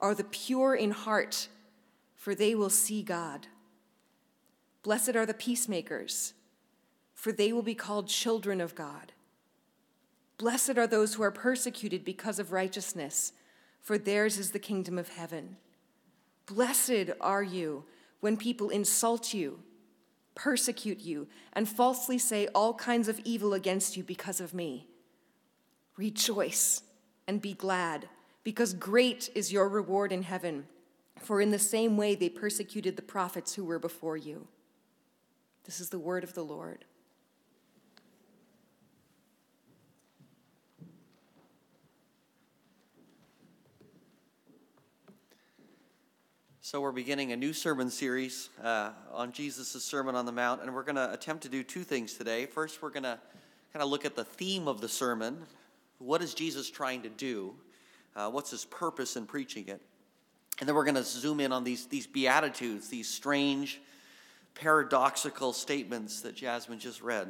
are the pure in heart, for they will see God. Blessed are the peacemakers, for they will be called children of God. Blessed are those who are persecuted because of righteousness, for theirs is the kingdom of heaven. Blessed are you when people insult you, persecute you, and falsely say all kinds of evil against you because of me. Rejoice and be glad, because great is your reward in heaven, for in the same way they persecuted the prophets who were before you. This is the word of the Lord. So, we're beginning a new sermon series uh, on Jesus' Sermon on the Mount, and we're going to attempt to do two things today. First, we're going to kind of look at the theme of the sermon. What is Jesus trying to do? Uh, what's his purpose in preaching it? And then we're going to zoom in on these, these beatitudes, these strange, paradoxical statements that Jasmine just read.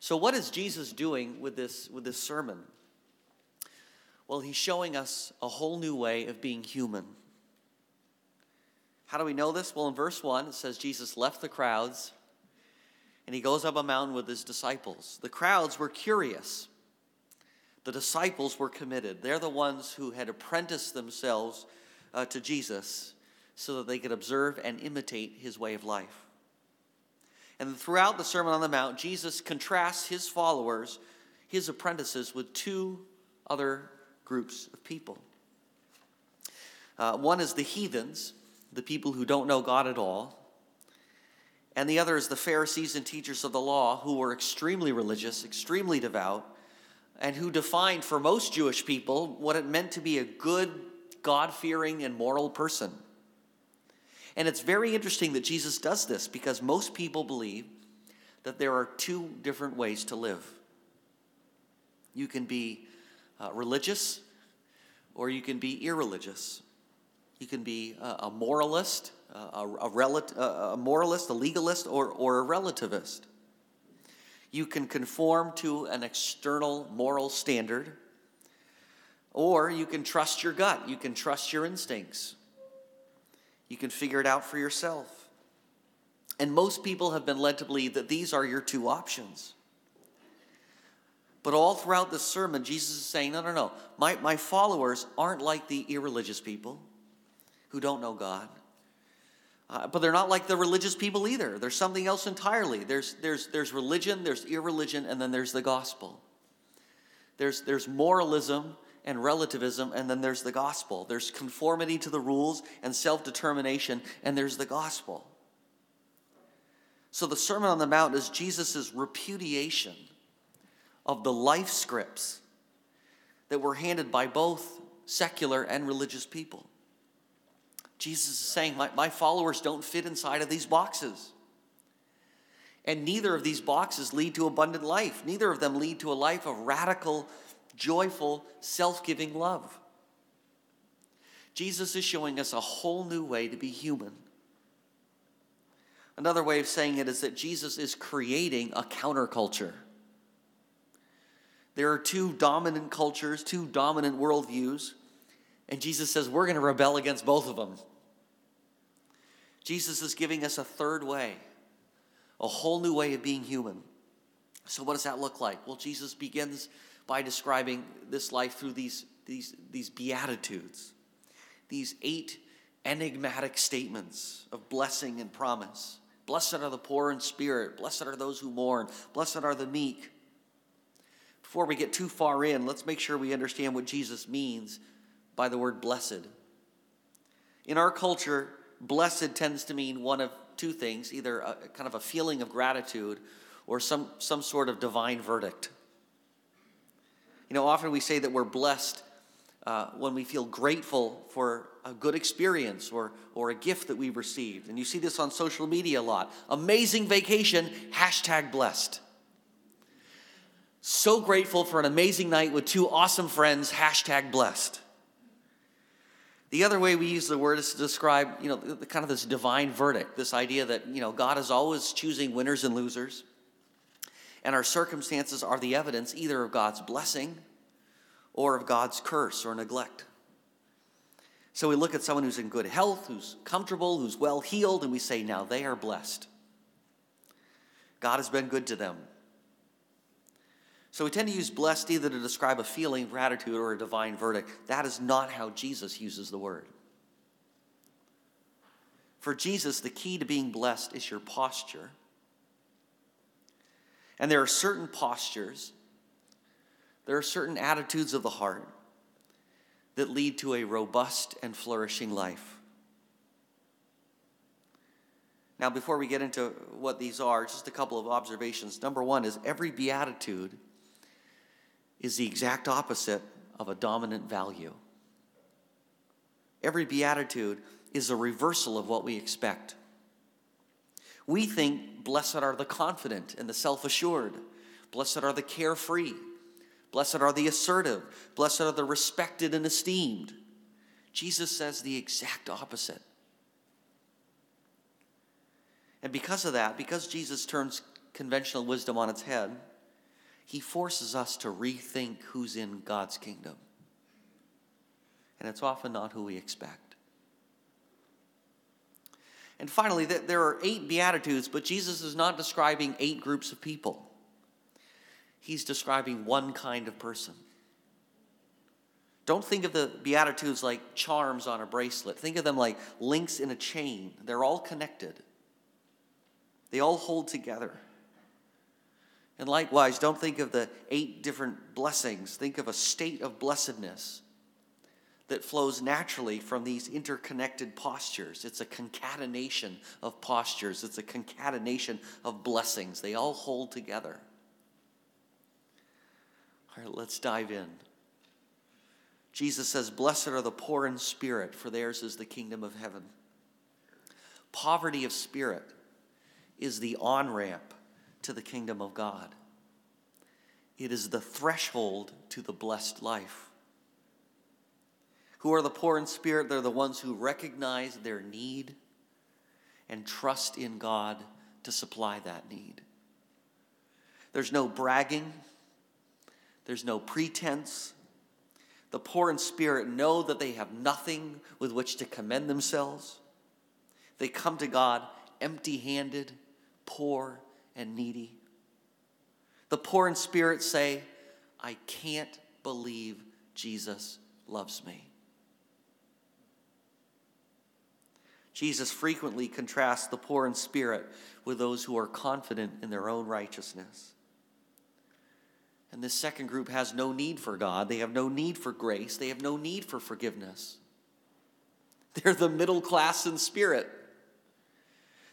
So, what is Jesus doing with this, with this sermon? Well, he's showing us a whole new way of being human. How do we know this? Well, in verse 1, it says Jesus left the crowds and he goes up a mountain with his disciples. The crowds were curious. The disciples were committed. They're the ones who had apprenticed themselves uh, to Jesus so that they could observe and imitate his way of life. And throughout the Sermon on the Mount, Jesus contrasts his followers, his apprentices, with two other groups of people. Uh, one is the heathens, the people who don't know God at all. And the other is the Pharisees and teachers of the law who were extremely religious, extremely devout, and who defined for most Jewish people what it meant to be a good, God fearing, and moral person. And it's very interesting that Jesus does this because most people believe that there are two different ways to live. You can be uh, religious or you can be irreligious. You can be uh, uh, a, a moralist, a, uh, a, a, moralist, a legalist, or, or a relativist. You can conform to an external moral standard, or you can trust your gut. You can trust your instincts. You can figure it out for yourself. And most people have been led to believe that these are your two options. But all throughout the sermon, Jesus is saying, no, no, no. My, my followers aren't like the irreligious people who don't know God. Uh, but they're not like the religious people either. There's something else entirely. There's, there's, there's religion, there's irreligion, and then there's the gospel. There's, there's moralism and relativism, and then there's the gospel. There's conformity to the rules and self determination, and there's the gospel. So the Sermon on the Mount is Jesus' repudiation of the life scripts that were handed by both secular and religious people. Jesus is saying, my, my followers don't fit inside of these boxes. And neither of these boxes lead to abundant life. Neither of them lead to a life of radical, joyful, self giving love. Jesus is showing us a whole new way to be human. Another way of saying it is that Jesus is creating a counterculture. There are two dominant cultures, two dominant worldviews, and Jesus says we're going to rebel against both of them. Jesus is giving us a third way, a whole new way of being human. So, what does that look like? Well, Jesus begins by describing this life through these, these, these beatitudes, these eight enigmatic statements of blessing and promise. Blessed are the poor in spirit, blessed are those who mourn, blessed are the meek. Before we get too far in, let's make sure we understand what Jesus means by the word blessed. In our culture, blessed tends to mean one of two things either a, kind of a feeling of gratitude or some, some sort of divine verdict. You know, often we say that we're blessed uh, when we feel grateful for a good experience or, or a gift that we've received. And you see this on social media a lot. Amazing vacation, hashtag blessed. So grateful for an amazing night with two awesome friends, hashtag blessed. The other way we use the word is to describe, you know, the, kind of this divine verdict, this idea that, you know, God is always choosing winners and losers. And our circumstances are the evidence either of God's blessing or of God's curse or neglect. So we look at someone who's in good health, who's comfortable, who's well heeled, and we say, now they are blessed. God has been good to them. So we tend to use blessed either to describe a feeling gratitude or a divine verdict. That is not how Jesus uses the word. For Jesus, the key to being blessed is your posture. And there are certain postures, there are certain attitudes of the heart that lead to a robust and flourishing life. Now, before we get into what these are, just a couple of observations. Number one is every beatitude is the exact opposite of a dominant value. Every beatitude is a reversal of what we expect. We think, blessed are the confident and the self assured, blessed are the carefree, blessed are the assertive, blessed are the respected and esteemed. Jesus says the exact opposite. And because of that, because Jesus turns conventional wisdom on its head, he forces us to rethink who's in God's kingdom. And it's often not who we expect. And finally, there are eight Beatitudes, but Jesus is not describing eight groups of people. He's describing one kind of person. Don't think of the Beatitudes like charms on a bracelet. Think of them like links in a chain. They're all connected, they all hold together. And likewise, don't think of the eight different blessings. Think of a state of blessedness that flows naturally from these interconnected postures. It's a concatenation of postures, it's a concatenation of blessings. They all hold together. All right, let's dive in. Jesus says, Blessed are the poor in spirit, for theirs is the kingdom of heaven. Poverty of spirit is the on ramp to the kingdom of God. It is the threshold to the blessed life. Who are the poor in spirit? They're the ones who recognize their need and trust in God to supply that need. There's no bragging, there's no pretense. The poor in spirit know that they have nothing with which to commend themselves. They come to God empty handed, poor, and needy. The poor in spirit say, I can't believe Jesus loves me. Jesus frequently contrasts the poor in spirit with those who are confident in their own righteousness. And this second group has no need for God. They have no need for grace. They have no need for forgiveness. They're the middle class in spirit.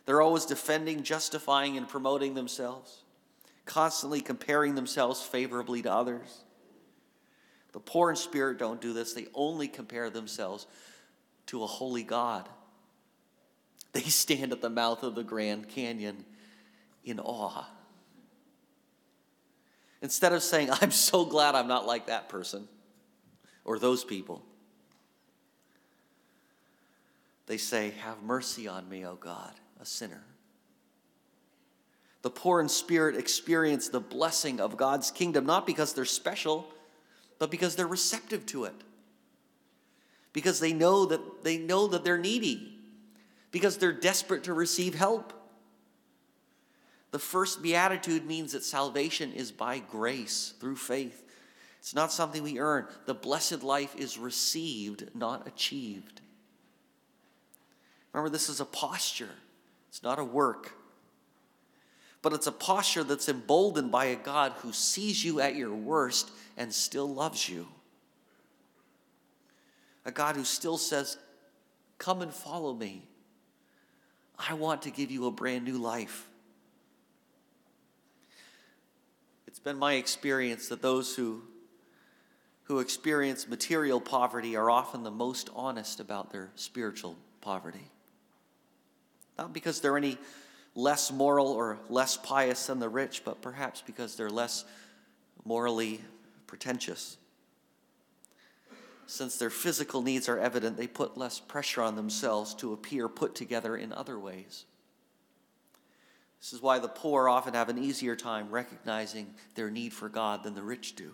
They're always defending, justifying, and promoting themselves, constantly comparing themselves favorably to others. The poor in spirit don't do this, they only compare themselves to a holy God. They stand at the mouth of the Grand Canyon in awe. Instead of saying, I'm so glad I'm not like that person or those people, they say, Have mercy on me, O God a sinner. The poor in spirit experience the blessing of God's kingdom not because they're special, but because they're receptive to it. Because they know that they know that they're needy. Because they're desperate to receive help. The first beatitude means that salvation is by grace through faith. It's not something we earn. The blessed life is received, not achieved. Remember, this is a posture. It's not a work, but it's a posture that's emboldened by a God who sees you at your worst and still loves you. A God who still says, Come and follow me. I want to give you a brand new life. It's been my experience that those who, who experience material poverty are often the most honest about their spiritual poverty. Not because they're any less moral or less pious than the rich, but perhaps because they're less morally pretentious. Since their physical needs are evident, they put less pressure on themselves to appear put together in other ways. This is why the poor often have an easier time recognizing their need for God than the rich do.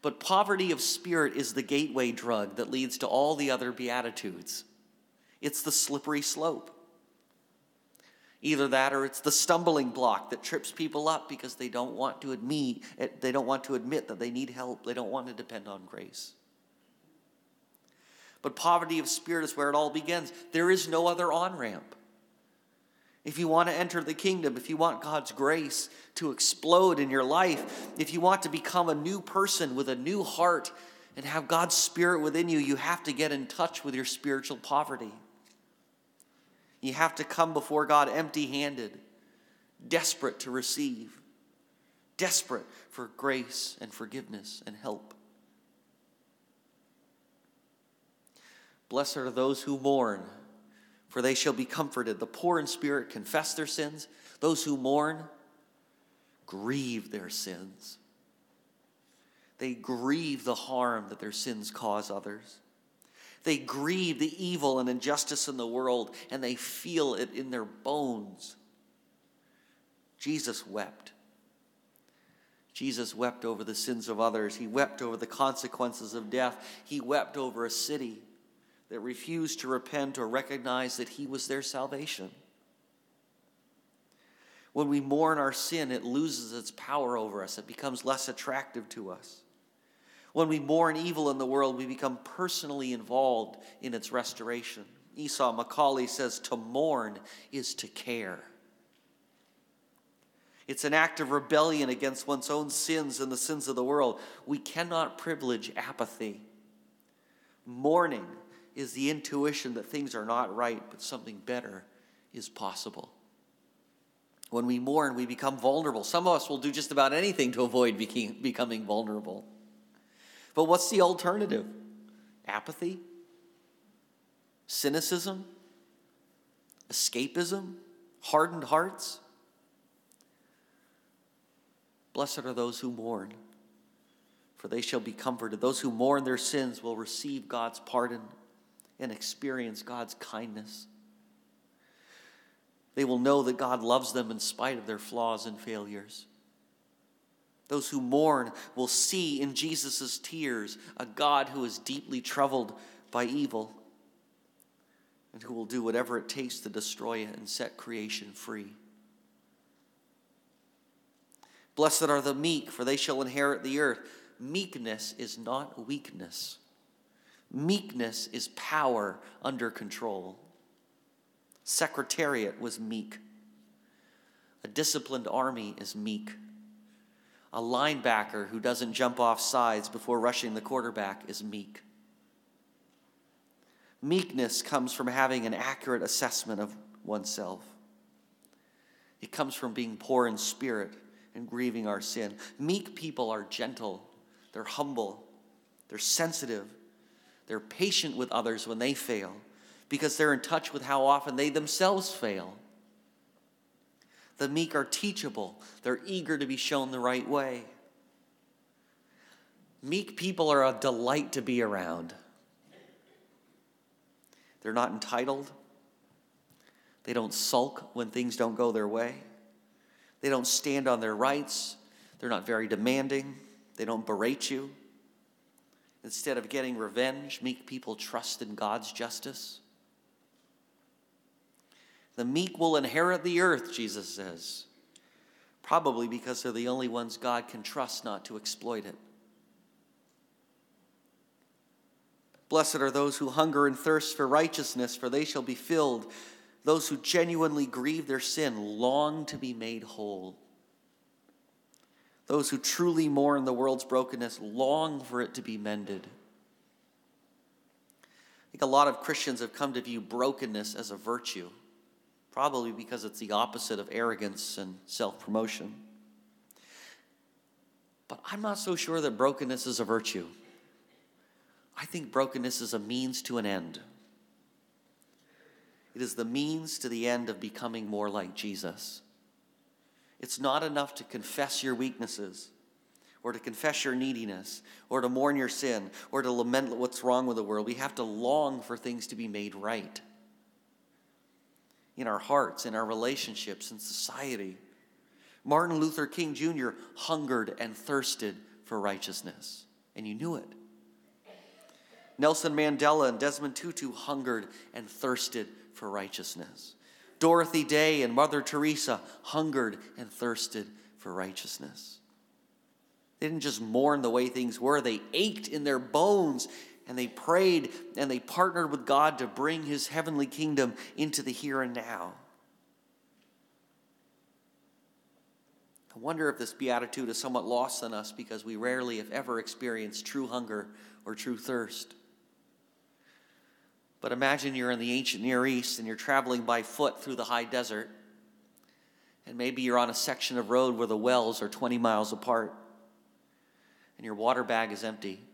But poverty of spirit is the gateway drug that leads to all the other Beatitudes. It's the slippery slope. Either that or it's the stumbling block that trips people up because they don't want to admit, they don't want to admit that they need help. They don't want to depend on grace. But poverty of spirit is where it all begins. There is no other on ramp. If you want to enter the kingdom, if you want God's grace to explode in your life, if you want to become a new person with a new heart and have God's spirit within you, you have to get in touch with your spiritual poverty. You have to come before God empty handed, desperate to receive, desperate for grace and forgiveness and help. Blessed are those who mourn, for they shall be comforted. The poor in spirit confess their sins. Those who mourn grieve their sins. They grieve the harm that their sins cause others. They grieve the evil and injustice in the world, and they feel it in their bones. Jesus wept. Jesus wept over the sins of others. He wept over the consequences of death. He wept over a city that refused to repent or recognize that He was their salvation. When we mourn our sin, it loses its power over us, it becomes less attractive to us. When we mourn evil in the world, we become personally involved in its restoration. Esau McCaulley says to mourn is to care. It's an act of rebellion against one's own sins and the sins of the world. We cannot privilege apathy. Mourning is the intuition that things are not right, but something better is possible. When we mourn, we become vulnerable. Some of us will do just about anything to avoid becoming vulnerable. But what's the alternative? Apathy? Cynicism? Escapism? Hardened hearts? Blessed are those who mourn, for they shall be comforted. Those who mourn their sins will receive God's pardon and experience God's kindness. They will know that God loves them in spite of their flaws and failures. Those who mourn will see in Jesus' tears a God who is deeply troubled by evil and who will do whatever it takes to destroy it and set creation free. Blessed are the meek, for they shall inherit the earth. Meekness is not weakness, meekness is power under control. Secretariat was meek, a disciplined army is meek. A linebacker who doesn't jump off sides before rushing the quarterback is meek. Meekness comes from having an accurate assessment of oneself. It comes from being poor in spirit and grieving our sin. Meek people are gentle, they're humble, they're sensitive, they're patient with others when they fail because they're in touch with how often they themselves fail. The meek are teachable, they're eager to be shown the right way. Meek people are a delight to be around. They're not entitled. They don't sulk when things don't go their way. They don't stand on their rights. They're not very demanding. They don't berate you. Instead of getting revenge, meek people trust in God's justice. The meek will inherit the earth, Jesus says. Probably because they're the only ones God can trust not to exploit it. Blessed are those who hunger and thirst for righteousness, for they shall be filled. Those who genuinely grieve their sin long to be made whole. Those who truly mourn the world's brokenness long for it to be mended. I think a lot of Christians have come to view brokenness as a virtue probably because it's the opposite of arrogance and self promotion. But I'm not so sure that brokenness is a virtue. I think brokenness is a means to an end. It is the means to the end of becoming more like Jesus. It's not enough to confess your weaknesses or to confess your neediness or to mourn your sin or to lament what's wrong with the world. We have to long for things to be made right in our hearts, in our relationships, in society. Martin Luther King Jr. hungered and thirsted for righteousness, and you knew it. Nelson Mandela and Desmond Tutu hungered and thirsted for righteousness. Dorothy Day and Mother Teresa hungered and thirsted for righteousness. They didn't just mourn the way things were, they ached in their bones and they prayed and they partnered with God to bring his heavenly kingdom into the here and now. I wonder if this beatitude is somewhat lost on us because we rarely, if ever, experience true hunger or true thirst. But imagine you're in the ancient Near East and you're traveling by foot through the high desert, and maybe you're on a section of road where the wells are 20 miles apart, and your water bag is empty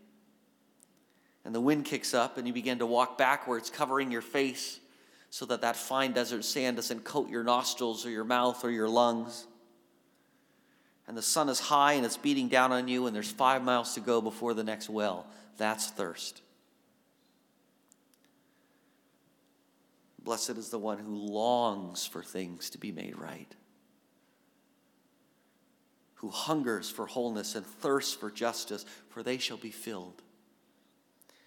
and the wind kicks up and you begin to walk backwards, covering your face so that that fine desert sand doesn't coat your nostrils or your mouth or your lungs. And the sun is high and it's beating down on you, and there's five miles to go before the next well. That's thirst. Blessed is the one who longs for things to be made right, who hungers for wholeness and thirsts for justice, for they shall be filled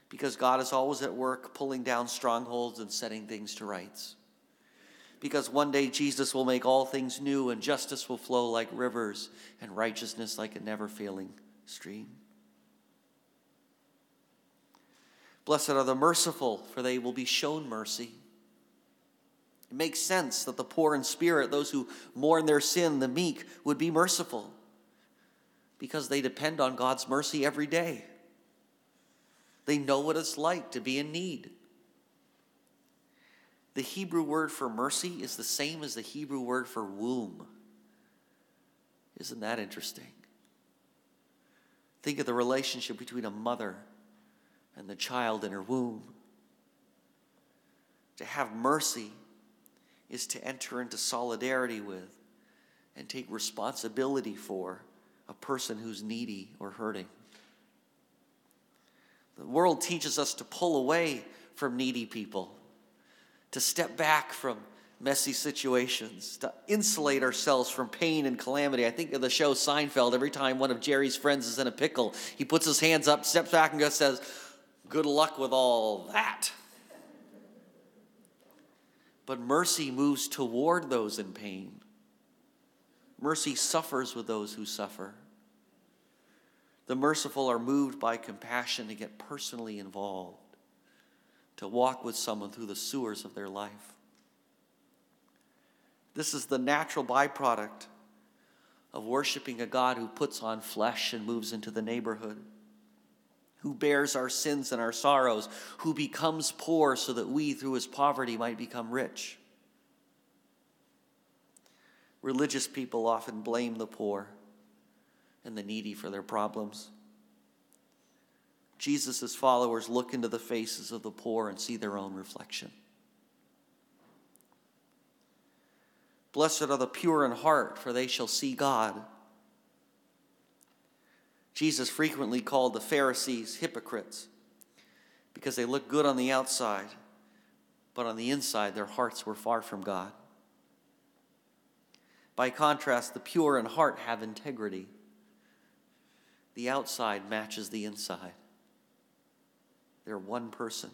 because God is always at work pulling down strongholds and setting things to rights. Because one day Jesus will make all things new and justice will flow like rivers and righteousness like a never failing stream. Blessed are the merciful, for they will be shown mercy. It makes sense that the poor in spirit, those who mourn their sin, the meek, would be merciful because they depend on God's mercy every day. They know what it's like to be in need. The Hebrew word for mercy is the same as the Hebrew word for womb. Isn't that interesting? Think of the relationship between a mother and the child in her womb. To have mercy is to enter into solidarity with and take responsibility for a person who's needy or hurting. The world teaches us to pull away from needy people, to step back from messy situations, to insulate ourselves from pain and calamity. I think of the show Seinfeld, every time one of Jerry's friends is in a pickle, he puts his hands up, steps back, and just says, Good luck with all that. But mercy moves toward those in pain. Mercy suffers with those who suffer. The merciful are moved by compassion to get personally involved, to walk with someone through the sewers of their life. This is the natural byproduct of worshiping a God who puts on flesh and moves into the neighborhood, who bears our sins and our sorrows, who becomes poor so that we, through his poverty, might become rich. Religious people often blame the poor and the needy for their problems. Jesus' followers look into the faces of the poor and see their own reflection. Blessed are the pure in heart, for they shall see God. Jesus frequently called the Pharisees hypocrites because they looked good on the outside, but on the inside, their hearts were far from God. By contrast, the pure in heart have integrity the outside matches the inside. They're one person.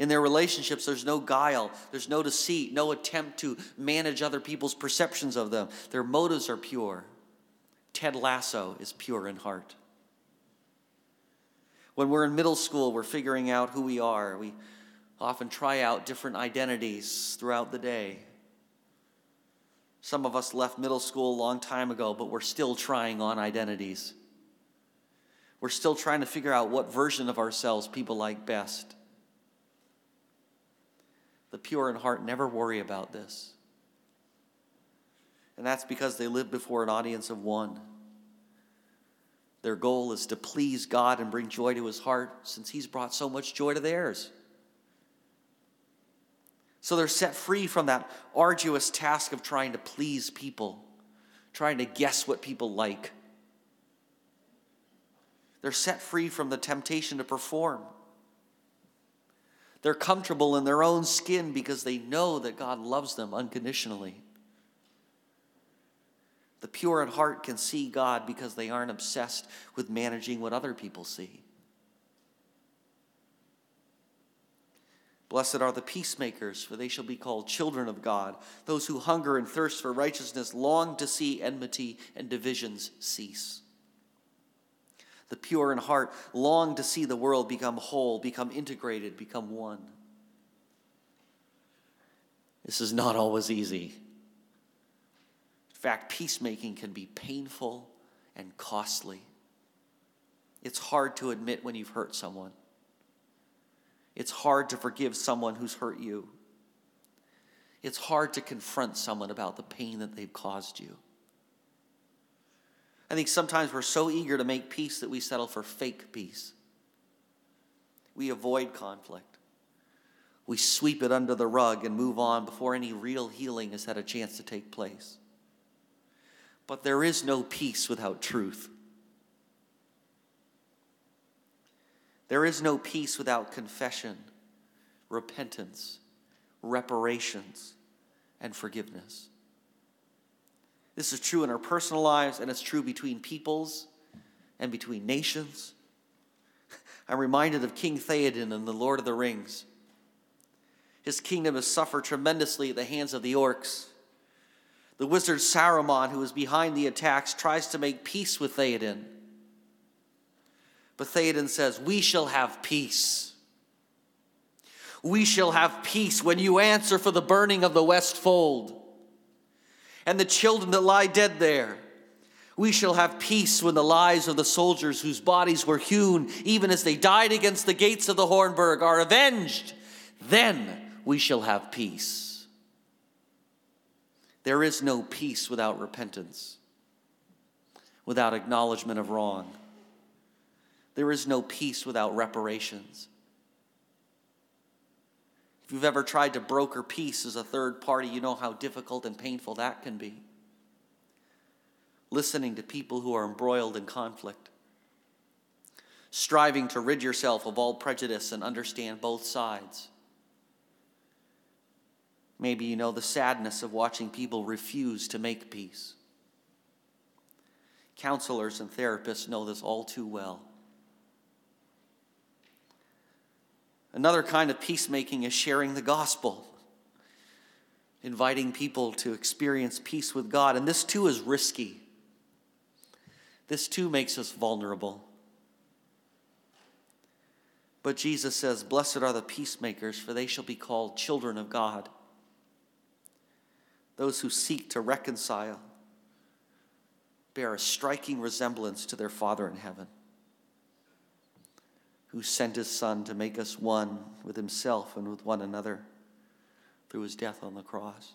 In their relationships, there's no guile, there's no deceit, no attempt to manage other people's perceptions of them. Their motives are pure. Ted Lasso is pure in heart. When we're in middle school, we're figuring out who we are. We often try out different identities throughout the day. Some of us left middle school a long time ago, but we're still trying on identities. We're still trying to figure out what version of ourselves people like best. The pure in heart never worry about this. And that's because they live before an audience of one. Their goal is to please God and bring joy to his heart since he's brought so much joy to theirs. So they're set free from that arduous task of trying to please people, trying to guess what people like. They're set free from the temptation to perform. They're comfortable in their own skin because they know that God loves them unconditionally. The pure in heart can see God because they aren't obsessed with managing what other people see. Blessed are the peacemakers, for they shall be called children of God. Those who hunger and thirst for righteousness long to see enmity and divisions cease. The pure in heart long to see the world become whole, become integrated, become one. This is not always easy In fact, peacemaking can be painful and costly. It's hard to admit when you've hurt someone. It's hard to forgive someone who's hurt you. It's hard to confront someone about the pain that they've caused you. I think sometimes we're so eager to make peace that we settle for fake peace. We avoid conflict. We sweep it under the rug and move on before any real healing has had a chance to take place. But there is no peace without truth. There is no peace without confession, repentance, reparations, and forgiveness. This is true in our personal lives, and it's true between peoples and between nations. I'm reminded of King Theoden in The Lord of the Rings. His kingdom has suffered tremendously at the hands of the orcs. The wizard Saruman, who is behind the attacks, tries to make peace with Theoden. But Theoden says, We shall have peace. We shall have peace when you answer for the burning of the Westfold and the children that lie dead there. We shall have peace when the lives of the soldiers whose bodies were hewn, even as they died against the gates of the Hornburg, are avenged. Then we shall have peace. There is no peace without repentance, without acknowledgement of wrong. There is no peace without reparations. If you've ever tried to broker peace as a third party, you know how difficult and painful that can be. Listening to people who are embroiled in conflict, striving to rid yourself of all prejudice and understand both sides. Maybe you know the sadness of watching people refuse to make peace. Counselors and therapists know this all too well. Another kind of peacemaking is sharing the gospel, inviting people to experience peace with God. And this too is risky. This too makes us vulnerable. But Jesus says, Blessed are the peacemakers, for they shall be called children of God those who seek to reconcile, bear a striking resemblance to their Father in heaven, who sent his Son to make us one with himself and with one another through his death on the cross.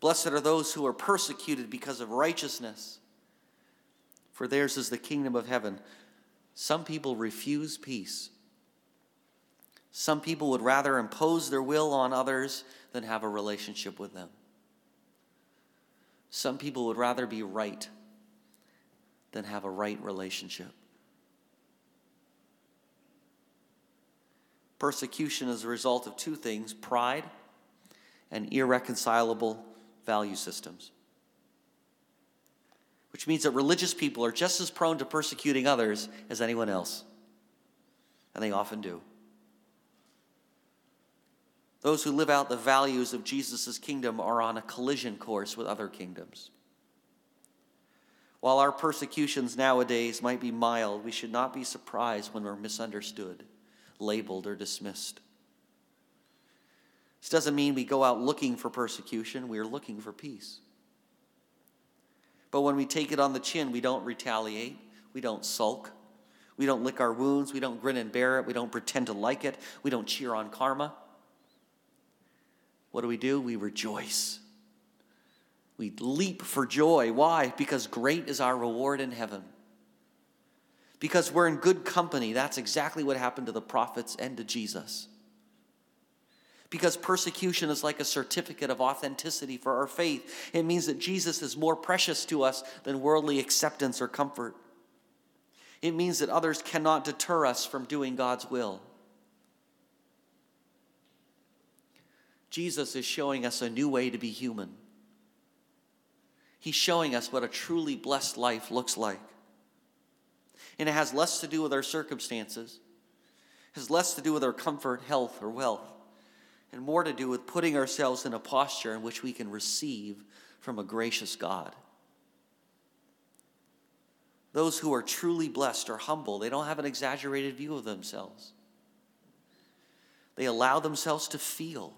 Blessed are those who are persecuted because of righteousness, for theirs is the kingdom of heaven. Some people refuse peace. Some people would rather impose their will on others than have a relationship with them. Some people would rather be right than have a right relationship. Persecution is a result of two things pride and irreconcilable value systems. Which means that religious people are just as prone to persecuting others as anyone else. And they often do. Those who live out the values of Jesus' kingdom are on a collision course with other kingdoms. While our persecutions nowadays might be mild, we should not be surprised when we're misunderstood, labeled, or dismissed. This doesn't mean we go out looking for persecution, we are looking for peace. But when we take it on the chin, we don't retaliate, we don't sulk, we don't lick our wounds, we don't grin and bear it, we don't pretend to like it, we don't cheer on karma. What do we do? We rejoice. we leap for joy. Why? Because great is our reward in heaven. Because we're in good company. That's exactly what happened to the prophets and to Jesus. Because persecution is like a certificate of authenticity for our faith. It means that Jesus is more precious to us than worldly acceptance or comfort. It means that others cannot deter us from doing God's will. Jesus is showing us a new way to be human. He's showing us what a truly blessed life looks like. And it has less to do with our circumstances, it has less to do with our comfort, health, or wealth, and more to do with putting ourselves in a posture in which we can receive from a gracious God. Those who are truly blessed are humble. They don't have an exaggerated view of themselves. They allow themselves to feel.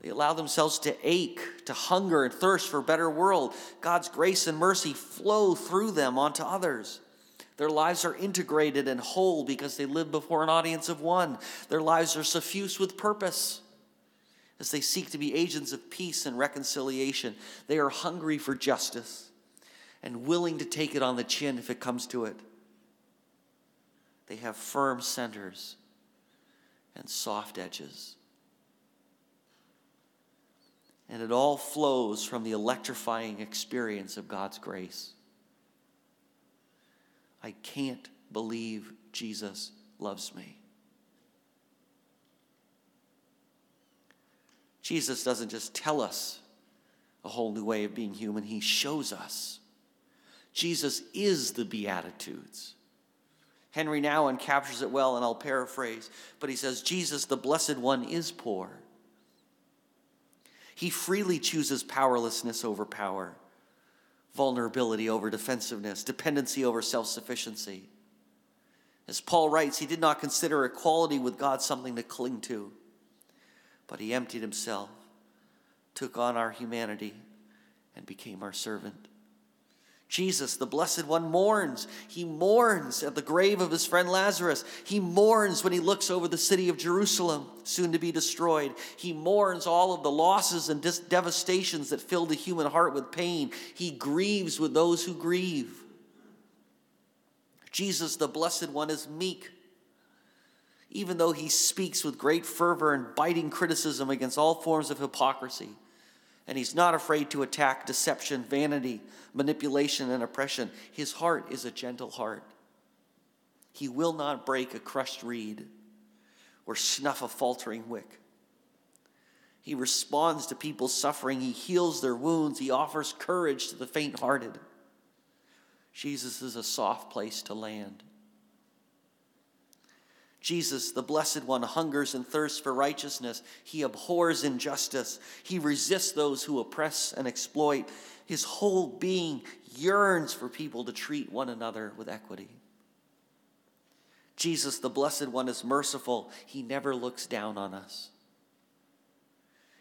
They allow themselves to ache, to hunger and thirst for a better world. God's grace and mercy flow through them onto others. Their lives are integrated and whole because they live before an audience of one. Their lives are suffused with purpose as they seek to be agents of peace and reconciliation. They are hungry for justice and willing to take it on the chin if it comes to it. They have firm centers and soft edges. And it all flows from the electrifying experience of God's grace. I can't believe Jesus loves me. Jesus doesn't just tell us a whole new way of being human, he shows us. Jesus is the Beatitudes. Henri Nouwen captures it well, and I'll paraphrase, but he says, Jesus, the Blessed One, is poor. He freely chooses powerlessness over power, vulnerability over defensiveness, dependency over self sufficiency. As Paul writes, he did not consider equality with God something to cling to, but he emptied himself, took on our humanity, and became our servant. Jesus, the Blessed One, mourns. He mourns at the grave of his friend Lazarus. He mourns when he looks over the city of Jerusalem, soon to be destroyed. He mourns all of the losses and dis- devastations that fill the human heart with pain. He grieves with those who grieve. Jesus, the Blessed One, is meek. Even though he speaks with great fervor and biting criticism against all forms of hypocrisy, and he's not afraid to attack deception, vanity, manipulation, and oppression. His heart is a gentle heart. He will not break a crushed reed or snuff a faltering wick. He responds to people's suffering. He heals their wounds. He offers courage to the faint hearted. Jesus is a soft place to land. Jesus, the Blessed One, hungers and thirsts for righteousness. He abhors injustice. He resists those who oppress and exploit. His whole being yearns for people to treat one another with equity. Jesus, the Blessed One, is merciful. He never looks down on us.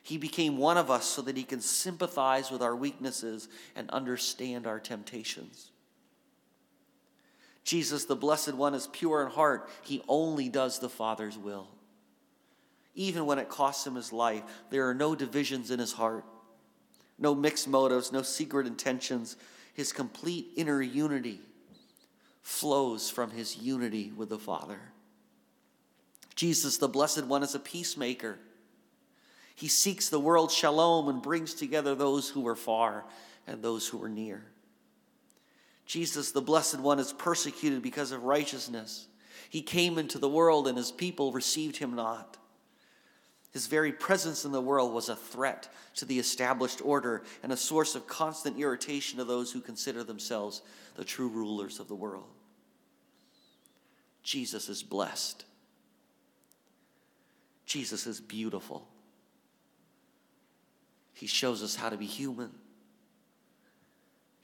He became one of us so that he can sympathize with our weaknesses and understand our temptations. Jesus, the Blessed One, is pure in heart. He only does the Father's will. Even when it costs him his life, there are no divisions in his heart, no mixed motives, no secret intentions. His complete inner unity flows from his unity with the Father. Jesus, the Blessed One, is a peacemaker. He seeks the world shalom and brings together those who are far and those who are near. Jesus, the Blessed One, is persecuted because of righteousness. He came into the world and his people received him not. His very presence in the world was a threat to the established order and a source of constant irritation to those who consider themselves the true rulers of the world. Jesus is blessed. Jesus is beautiful. He shows us how to be human.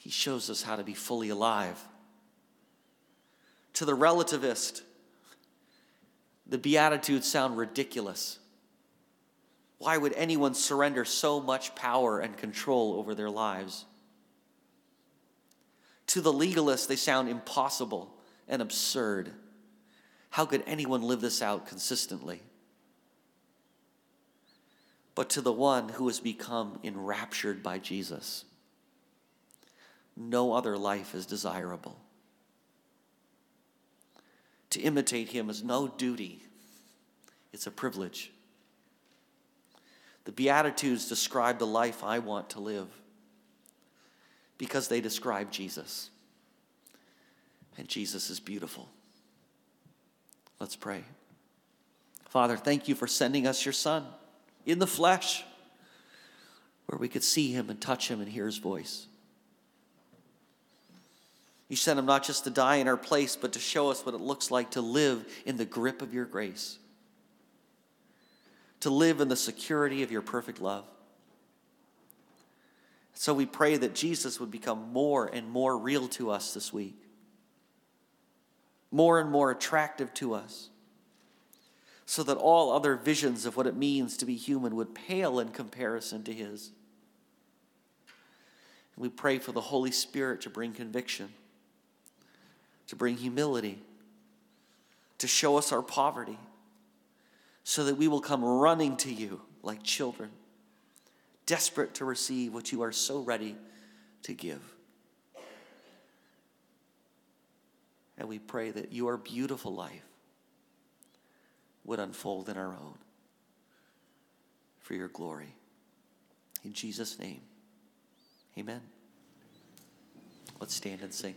He shows us how to be fully alive. To the relativist, the Beatitudes sound ridiculous. Why would anyone surrender so much power and control over their lives? To the legalist, they sound impossible and absurd. How could anyone live this out consistently? but to the one who has become enraptured by Jesus. No other life is desirable. To imitate him is no duty, it's a privilege. The Beatitudes describe the life I want to live because they describe Jesus. And Jesus is beautiful. Let's pray. Father, thank you for sending us your Son in the flesh, where we could see him and touch him and hear his voice. You sent him not just to die in our place, but to show us what it looks like to live in the grip of your grace, to live in the security of your perfect love. So we pray that Jesus would become more and more real to us this week, more and more attractive to us, so that all other visions of what it means to be human would pale in comparison to his. We pray for the Holy Spirit to bring conviction to bring humility, to show us our poverty, so that we will come running to you like children, desperate to receive what you are so ready to give. And we pray that your beautiful life would unfold in our own for your glory. In Jesus' name, amen. Let's stand and sing.